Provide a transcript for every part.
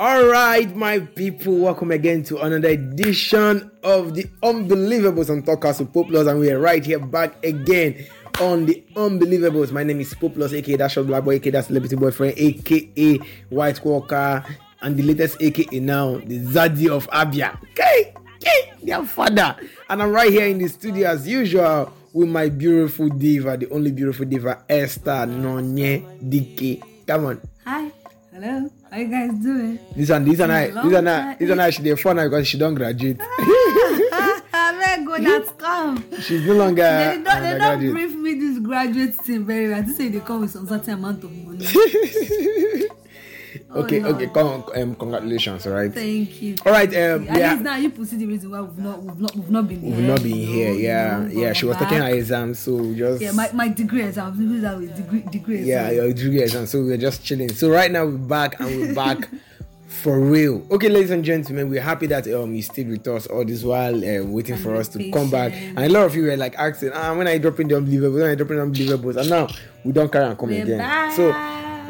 All right, my people, welcome again to another edition of the Unbelievables on Talkers with Populous, and we are right here back again on the Unbelievables. My name is Populous, aka Dash of Black Boy, aka that Celebrity Boyfriend, aka White Walker, and the latest aka now, the Zaddy of Abia. Okay, okay, their father. And I'm right here in the studio as usual with my beautiful diva, the only beautiful diva, Esther Nonye Dike. Come on. Hi. Hello. How you guys doing? This one, this one, I, this one, I, this one, I, she dey fun now because she don't graduate. Very good. That's come. She's no longer They don't, they don't brief me this graduate thing very well. They say they come with some certain amount of money. Oh, okay, Lord. okay, um, congratulations, all right. Thank you. All right, um, At yeah, least now you see the reason why we've not we've not we've not been we've here. not been here. Yeah, yeah. She was we're taking her back. exam, so just Yeah, my, my degree exam. Who's that with degree degree yeah, exam? your degree exam. So we're just chilling. So right now we're back and we're back for real. Okay, ladies and gentlemen, we're happy that um you stayed with us all this while, um, waiting And for us to come back. And a lot of you were like asking, ah, when are you dropping the unbelievable? When are you dropping the unbelievables? And now we don't carry on come We're again. back. So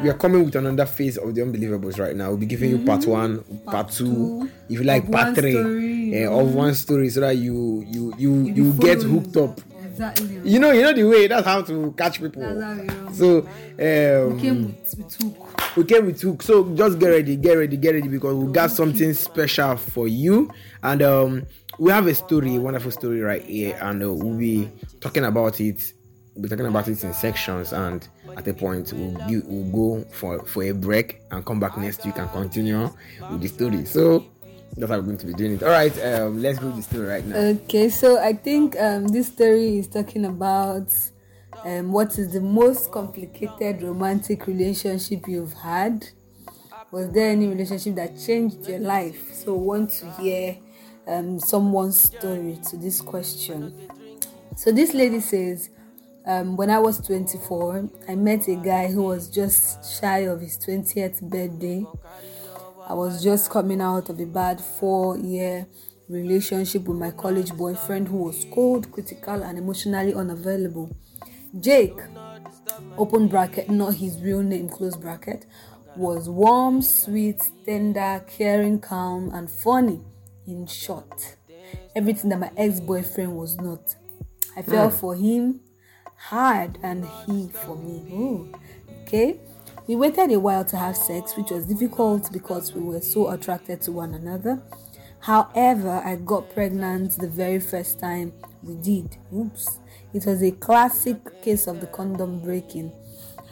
we are coming with another phase of the unbelievables right now. We'll be giving you part one, part, two, two, if you like of part three, story, you of one story, so that you you you You you get hooked up. Exactly. You know, you know the way. That's how to catch people. That's how we. So um, Came with, with hook. we came with hook. So just get ready, get ready, get ready because we got something special for you. And um, we have a story, a wonderful story right here, and uh, we'll be talking about it. We'll be talking about it in sections, and at a point we'll, we'll go for for a break and come back next week and continue with the story. So that's how we're going to be doing it. All right, um, let's go with the story right now. Okay, so I think um, this story is talking about um, what is the most complicated romantic relationship you've had. Was there any relationship that changed your life? So, want to hear um, someone's story to this question. So, this lady says, um, when I was 24, I met a guy who was just shy of his 20th birthday. I was just coming out of a bad four year relationship with my college boyfriend who was cold, critical, and emotionally unavailable. Jake, open bracket, not his real name, close bracket, was warm, sweet, tender, caring, calm, and funny. In short, everything that my ex boyfriend was not. I fell for him hard and he for me. Ooh. Okay. We waited a while to have sex, which was difficult because we were so attracted to one another. However, I got pregnant the very first time we did. Oops. It was a classic case of the condom breaking.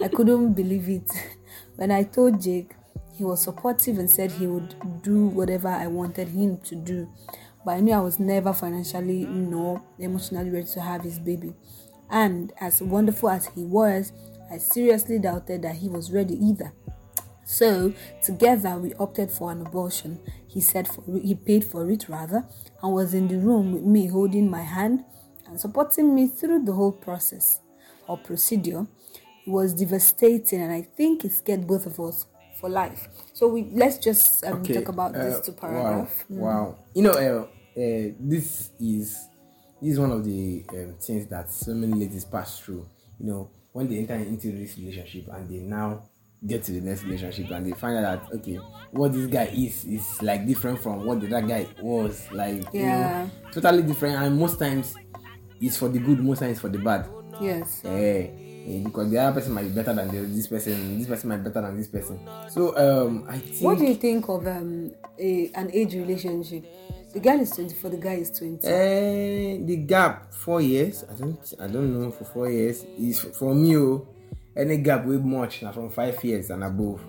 I couldn't believe it. When I told Jake, he was supportive and said he would do whatever I wanted him to do. But I knew I was never financially nor emotionally ready to have his baby. And as wonderful as he was, I seriously doubted that he was ready either. So together we opted for an abortion. He said for, he paid for it rather, and was in the room with me holding my hand and supporting me through the whole process or procedure. It was devastating, and I think it scared both of us for life. So we let's just um, talk about uh, this two paragraph. Wow, wow. You know, uh, uh, this is this is one of the um, things that so many ladies pass through. You know, when they enter into this relationship and they now get to the next relationship and they find out that okay, what this guy is is like different from what the other guy was. Like, Yeah. you know, totally different. And most times, it's for the good. Most times, for the bad. Yes. Eh, eh, because the other person might be better than the, this person. This person might be better than this person. So um, I think. What do you think of um a, an age relationship? The girl is 24, the guy is 20. Eh, the gap four years. I don't. I don't know for four years is for me. Oh, any gap way much now from five years and above.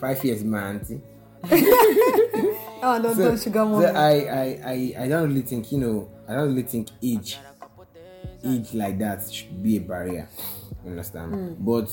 Five years, my auntie. oh, don't, So, don't sugar so. I, I, I, I don't really think you know. I don't really think age, age like that should be a barrier. You understand? Hmm. But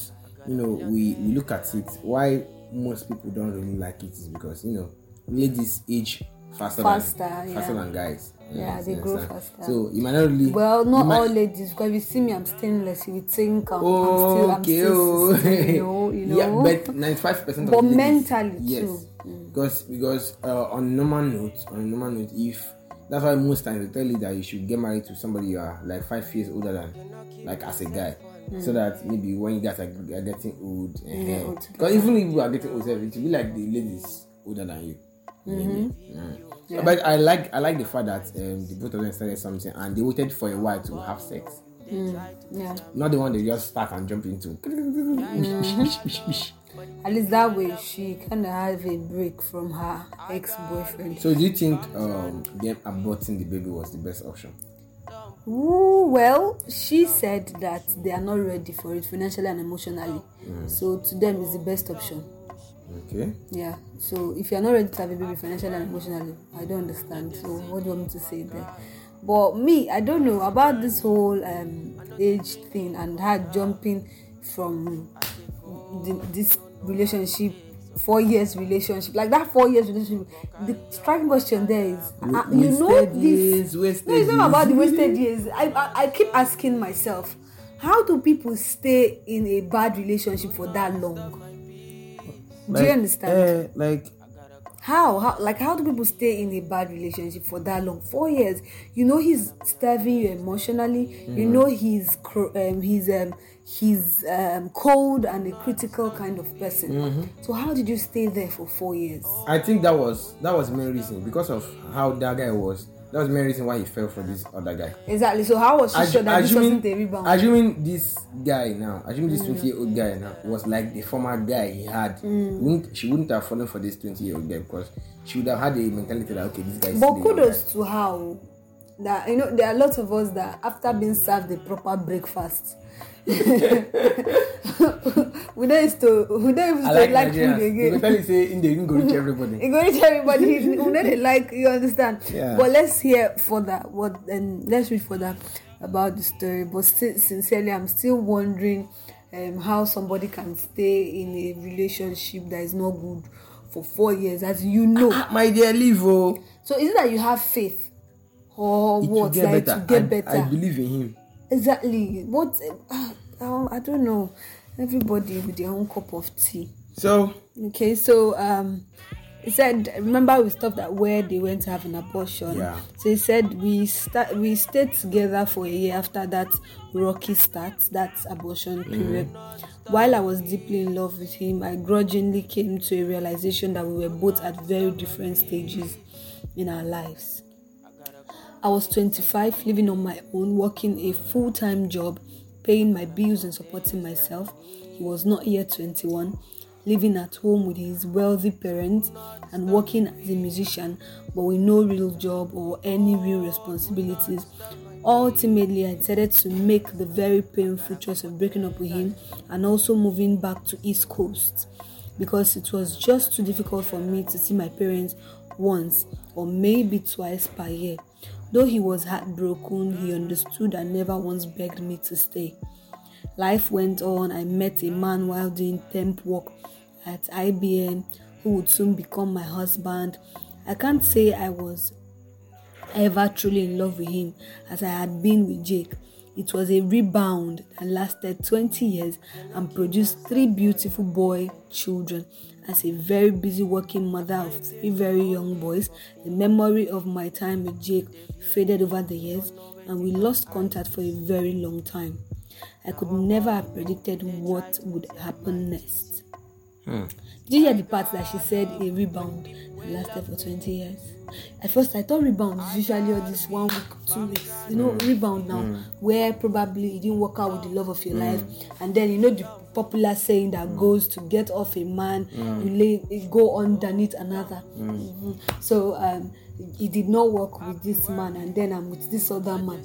you know, we we look at it. Why most people don't really like it is because you know, ladies age faster, Faster, than, yeah. faster than guys. Yeah, they grow understand? faster. So you might not really. Well, not might- all ladies, because if you see me, I'm stainless. You would think I'm, Oh, I'm still, oh. I'm still 16, you know, you know. yeah, but ninety-five percent of But ladies, mentally yes, too. Mm. because because uh, on normal note, on normal note, if that's why most times they tell you that you should get married to somebody you are like five years older than, like as a guy. so that maybe when you guys are, are getting old, uh old because even if you are getting old, it will be like the ladies older than you. Maybe. Mm. Yeah. But I like I like the fact that um, the both of them started something and they waited for a while to have sex. Yeah. Not the one they just start and jump into. At least that way she kind of have a break from her ex-boyfriend. So do you think um, them aborting the baby was the best option? Ooh, well, she said that they are not ready for it financially and emotionally. So to them, it's the best option. Okay. Yeah. So if you're not ready to have a baby financially and emotionally, I don't understand. So what do you want me to say there? But me, I don't know about this whole um, age thing and her jumping from the, this relationship, four years relationship, like that four years relationship. The striking question there is, uh, you know this. years, No, it's not about the wasted years. I, I I keep asking myself, how do people stay in a bad relationship for that long? do you understand? Uh, like how? How like how do people stay in a bad relationship for that long? Four years. You know he's starving you emotionally. You know he's cr- um, he's um he's um cold and a critical kind of person. So how did you stay there for four years? I think that was that was main reason because of how that guy was. That was the main reason why he fell for this other guy. exactly. So how was she sure that this wasn't a rebound assuming this guy now, assuming this 20 year old guy now was like the former guy he had, Mm. wouldn't, she wouldn't have fallen for this 20 year old guy because she would have had a mentality that okay, this guy but kudos to how that you know there are lots of us that after being served the proper breakfast we don't used to we don't used I to like, like, food again you say in the you go reach everybody. Go reach everybody. know they like you understand. Yeah. But let's hear further what and let's read further about the story. But still, sincerely, I'm still wondering um, how somebody can stay in a relationship that is not good for four years, as you know. My dear, leave oh. so is it that you have faith, or It will what? get Like better. to get I, better. I believe in him. exactly. What? Uh, um, I don't know. Everybody with their own cup of tea. So Okay, so um, he said, remember we stopped at where they went to have an abortion. Yeah. So he said we start we stayed together for a year after that rocky start, that abortion period. While I was deeply in love with him, I grudgingly came to a realization that we were both at very different stages in our lives. I was 25, living on my own, working a full time job, paying my bills and supporting myself. He was not yet 21, living at home with his wealthy parents and working as a musician, but with no real job or any real responsibilities. Ultimately, I decided to make the very painful choice of breaking up with him and also moving back to East Coast because it was just too difficult for me to see my parents once or maybe twice per year. Though he was heartbroken, he understood and never once begged me to stay. Life went on. I met a man while doing temp work at IBM who would soon become my husband. I can't say I was ever truly in love with him as I had been with Jake. It was a rebound that lasted 20 years and produced three beautiful boy children. As a very busy working mother of three very young boys, the memory of my time with Jake faded over the years and we lost contact for a very long time. I could never have predicted what would happen next. Hmm. Did you hear the part that she said a rebound lasted for 20 years? At first, I thought rebound is usually all this one week, two weeks. You know, hmm. rebound now, hmm. where probably it didn't work out with the love of your life, and then you know the popular saying that goes to get off a man, you lay, you go underneath another. Mhm. So um, it did not work with this man, and then I'm with this other man.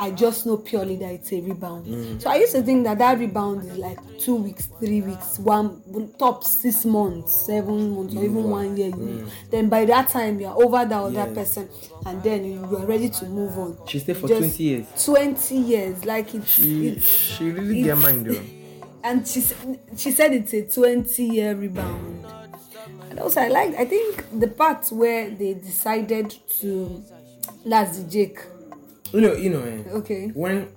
I just know purely that it's a rebound. Mm. So I used to think that that rebound is like two weeks, three weeks, one top six months, seven months, or even one year. You mm. Then by that time you're over that other Yes. person, and then you are ready to move on. She stayed for Just 20 years. Twenty years, like it's, She it's she really get mind though. and she she said it's a 20 year rebound and also i like i think the part where they decided to that's the jake You know, you know, eh, okay. when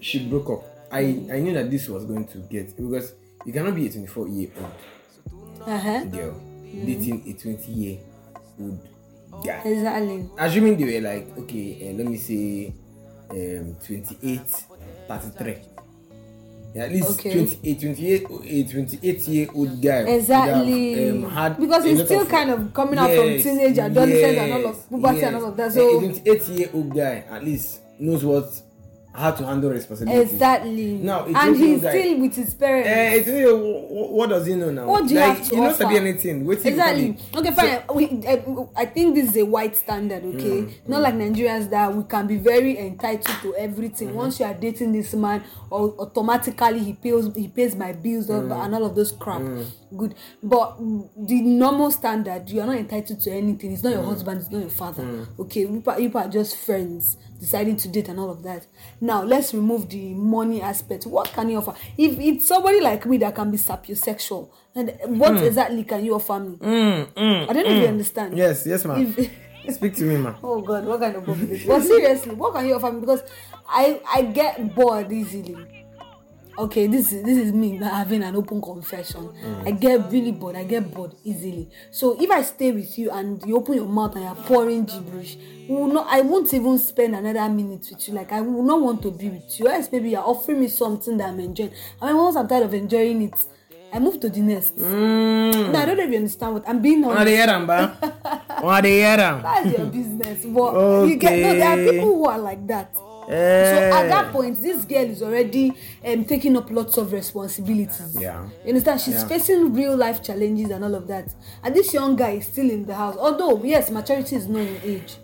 she broke up, I I knew that this was going to get because you cannot be a 24 year old. Uh-huh. Girl dating a 20 year old guy. exactly. Assuming they were like, okay, uh, let me say um 28, 33. At least Okay. 28, 28, a 28 year old guy. Exactly. have, um, had because a he's still of- kind of coming out from Yes, teenage adolescence and all yes, of puberty and yes. all of that. A So 28 year old guy at least knows what how to handle responsibilities. exactly. Now, and he's guy. still with his parents. Eh, it's, uh, wh- what does he know now? What do you like, have to he sabi anything. Wait exactly okay fine we, uh, i think this is a white standard okay Mm, not like nigerians that we can be very entitled to everything Mm-hmm. once you are dating this man or automatically he pays he pays my bills Mm. and all of those crap good but the normal standard you are not entitled to anything it's not Mm. your husband it's not your father okay you pa- you are just friends deciding to date and all of that. Now let's remove the money aspect. What can you offer? If it's somebody like me that can be sapiosexual and what Hmm. exactly can you offer me? Hmm, hmm, I don't know if you hmm. understand. Yes, yes, ma'am. If- Speak to me, ma. oh god what kind of book is this but seriously what can you offer me? Because i i get bored easily okay this is this is me having an open confession. Mm. i get really bored i get bored easily. So if i stay with you and you open your mouth and you're pouring gibberish will not i won't even spend another minute with you. Like i will not want to be with you. Else maybe you're offering me something that i'm enjoying. And once i'm tired of enjoying it i move to the next. Mm. no i don't know if you understand what i'm being honest hear am, ba? Wanna dey hear am? that's your business but you get no there are people who are like that Eh. so at that point this girl is already um, taking up lots of responsibilities Yeah. you understand she's Yeah. facing real life challenges and all of that and this young guy is still in the house although yes maturity is not in age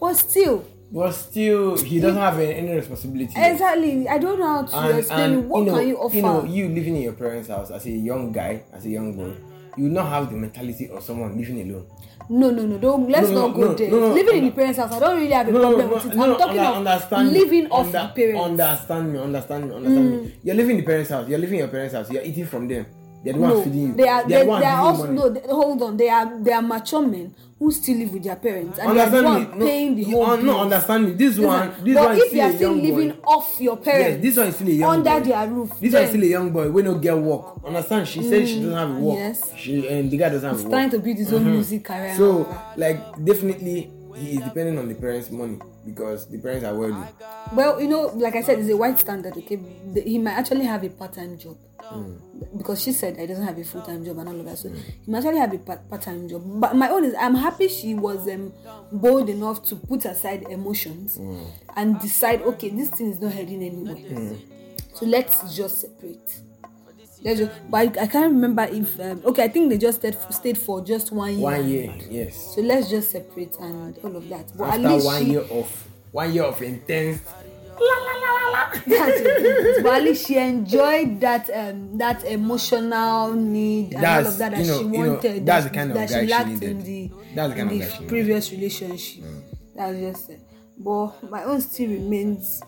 but still But still, he doesn't have any, any responsibility. exactly i don't know how to And, explain and what you know, can you offer you know, you living in your parents' house as a young guy, as a young boy, you will not have the mentality of someone living alone. No no no don't let's No, no, not go no, there no, no, living in the parents house i don't really have a No, problem no, with it no, i'm talking under- of me, living off under- the parents Mm. Understand me, understand me, understand me. You're living in the parents' house. You're living in your parents' house. You're eating from them. They're the no one feeding you. they are they, the one they are also money. no they, hold on they are they are mature men who still live with their parents and they are one me. paying the whole uh, no, understand me. This one, this but one is if you still are a still young living boy. off your parents Yes, this one is still a young under boy. their roof This one is then still a young boy. We no get work. Understand? She said she doesn't have a work. yes. She and the guy doesn't have he's a trying work. to build his own music career So, like, definitely, he is depending on the parents' money because the parents are wealthy. well you know like i said it's a white standard okay? The- he might actually have a part-time job. Hmm. because she said he doesn't have a full-time job and all of that. So he might actually have a part- part-time job. But my own is i'm happy she was um, bold enough to put aside emotions Hmm. and decide okay this thing is not heading anywhere. So let's just separate but i, I can't remember if um, okay i think they just stayed, stayed for just one year One year, yes. so let's just separate and all of that but After at least one she year of one year of intense. That's it. but at least she enjoyed that um that emotional need and all of that that you know- she you know, wanted that's that, the kind of that guy she she lacked needed. in the That's the kind in of the guy she previous relationship that's just it but my own still remains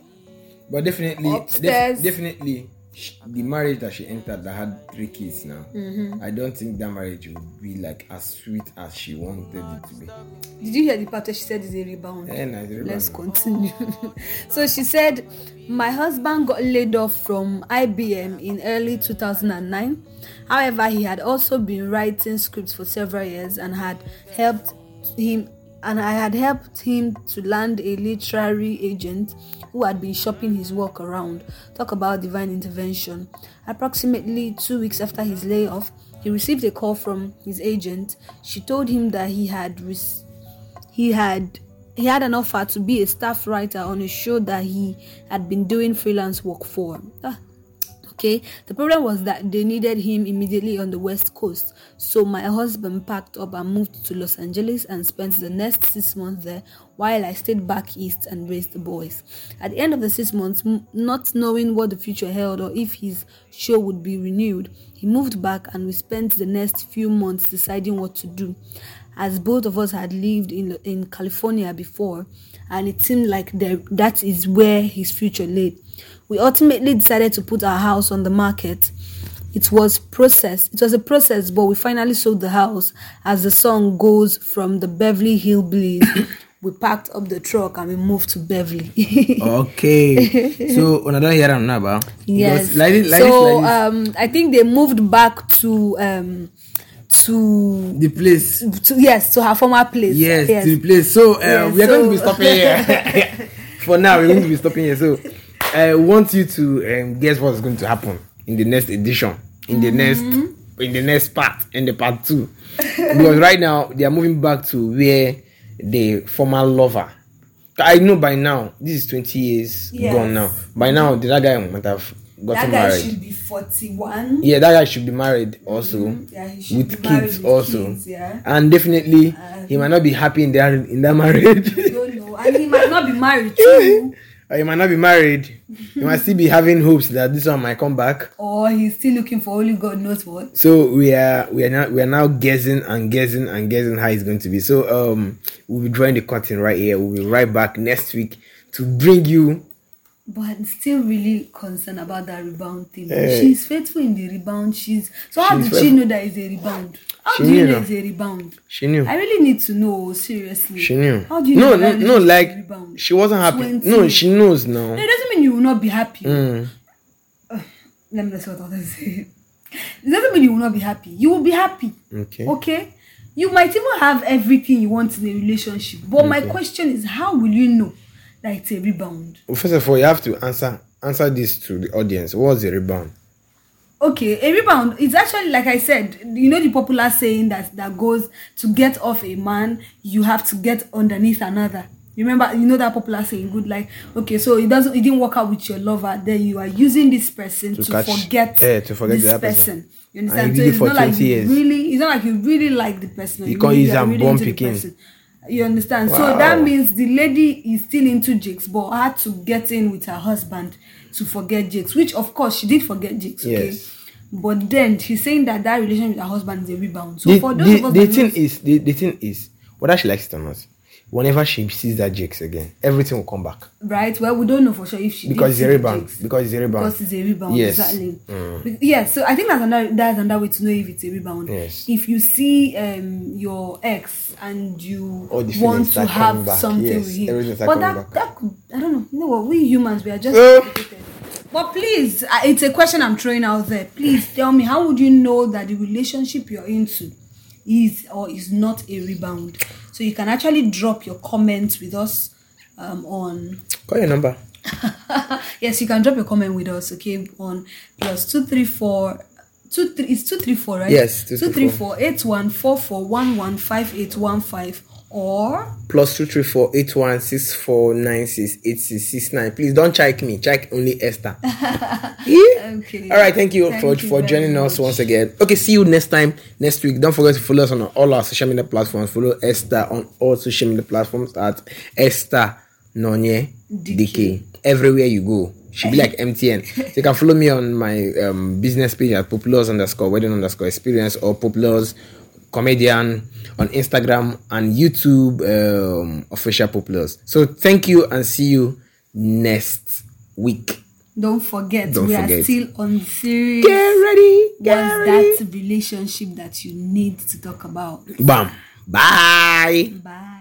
But definitely, def- definitely, sh- the marriage that she entered that had three kids now. Mm-hmm. I don't think that marriage would be like as sweet as she wanted it to be. did you hear the part where she said it's a rebound Eh, nah, it's a let's continue so she said my husband got laid off from ibm in early 2009 however he had also been writing scripts for several years and had helped him and i had helped him to land a literary agent who had been shopping his work around talk about divine intervention approximately two weeks after his layoff he received a call from his agent she told him that he had he had he had an offer to be a staff writer on a show that he had been doing freelance work for. Ah, okay, the problem was that they needed him immediately on the west coast. So my husband packed up and moved to Los Angeles and spent the next six months there while I stayed back east and raised the boys. At the end of the six months, not knowing what the future held or if his show would be renewed, he moved back and we spent the next few months deciding what to do as both of us had lived in in California before, and it seemed like there, that is where his future lay. We ultimately decided to put our house on the market. It was process. It was a process, but we finally sold the house. As the song goes from the Beverly Hillbillies, we packed up the truck and we moved to Beverly. Okay. so another hear am now, ba? yes. Like like so like um, I think they moved back to um to the place. to yes to her former place. Yes, yes. to the place. So uh, Yes, we are going to be stopping here. For now, we're going to be stopping here. So I want you to um, guess what's going to happen in the next edition, in the next, in the next part, in the part two, because right now they are moving back to where the former lover. I know by now this is twenty years Yes. gone now. By now the that guy might have that guy married. should be 41 Yeah, that guy should be married also yeah he should with be married kids with also, kids, yeah and definitely he might not be happy in that in that marriage. don't know and he might not be married too or he might not be married. he might still be having hopes that this one might come back. or he's still looking for only god knows what So we are we are now we are now guessing and guessing and guessing how it's going to be. So um we'll be drawing the curtain right here. We'll be right back next week to bring you but I'm still really concerned about that rebound thing. Eh. she's faithful in the rebound. She's so how She's did she know that it's a rebound? How She do you know now. it's a rebound? she knew. I really need to know seriously. She knew. How do you no, know no, no, like rebound? she wasn't happy. 20. No, she knows now. No, it doesn't mean you will not be happy. Mm. Let me see what others say. It doesn't mean you will not be happy. You will be happy. Okay. Okay. You might even have everything you want in a relationship. But my question is, how will you know that it's a rebound? Well, first of all, you have to answer answer this to the audience. What's the rebound? Okay, a rebound is actually like I said, you know the popular saying that that goes to get off a man, you have to get underneath another. You remember, you know that popular saying, good like, okay, so it doesn't, it didn't work out with your lover, then you are using this person to, To catch- forget, eh, to forget this person. person. You understand? And So it's not like 20 you years. really, it's not like you really like the person. You you can't really, use am really person. You understand? So that means the lady is still into Jakes, but had to get in with her husband to forget Jakes, which of course she did forget Jakes. Okay. Yes. But then she's saying that that relationship with her husband is a rebound. So the, for those the, of us the thing knows- is the, the thing is whether she likes it or not whenever she sees that jakes again everything will come back right, well, we don't know for sure if she because it's a rebound because it's a rebound because it's a rebound Yes. exactly Mm. Yeah so i think that's another that's another way to know if it's a rebound Yes. if you see um your ex and you want to have back. something Yes, with him but that back. that could i don't know you know what we humans we are just complicated. but please uh, it's a question i'm throwing out there please tell me how would you know that the relationship you're into is or is not a rebound. So you can actually drop your comments with us um, on call your number. Yes, you can drop your comment with us, okay, on plus two three four two three it's two three four, right? Yes, two three four. Eight one four four one one five eight one five or? Plus two three four eight one six four nine six eight six six nine. Please don't check me. Check only esther. Yeah. okay. all right thank you Thank for you for joining us once again. Okay see you next time next week. Don't forget to follow us on all our social media platforms. Follow esther on all social media platforms at esther nonye Dike everywhere you go should be like mtn so you can follow me on my um, business page at populars underscore wedding underscore experience or populars comedian on instagram and youtube um, official populars so thank you and see you next week Don't forget, Don't we are still on series. get ready get What's ready that relationship that you need to talk about? bam bye Bye.